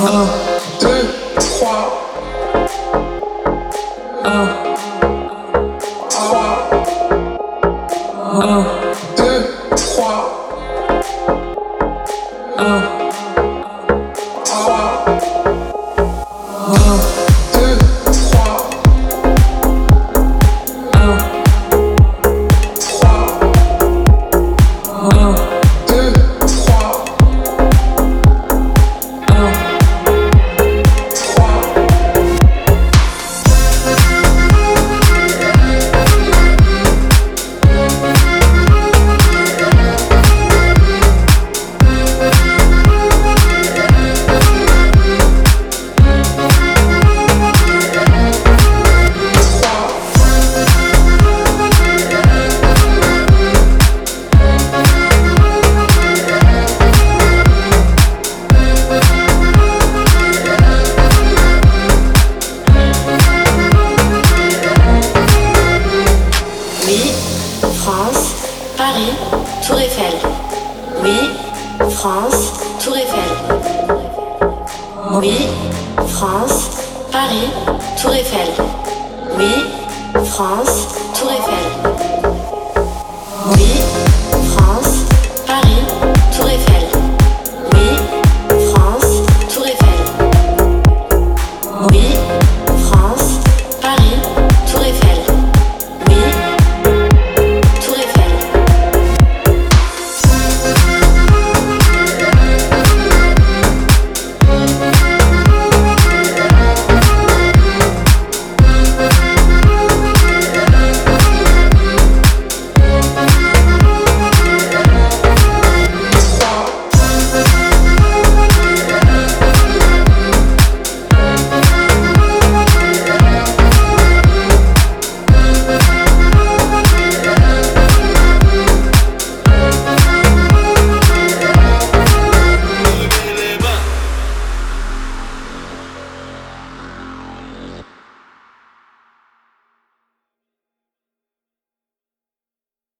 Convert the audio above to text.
1, 2, 3. 1, 3. 1, 2, 3. 1, Tour Eiffel. Oui, France, Tour Eiffel. Oui, France, Paris, Tour Eiffel. Oui, France, Tour Eiffel. Oui.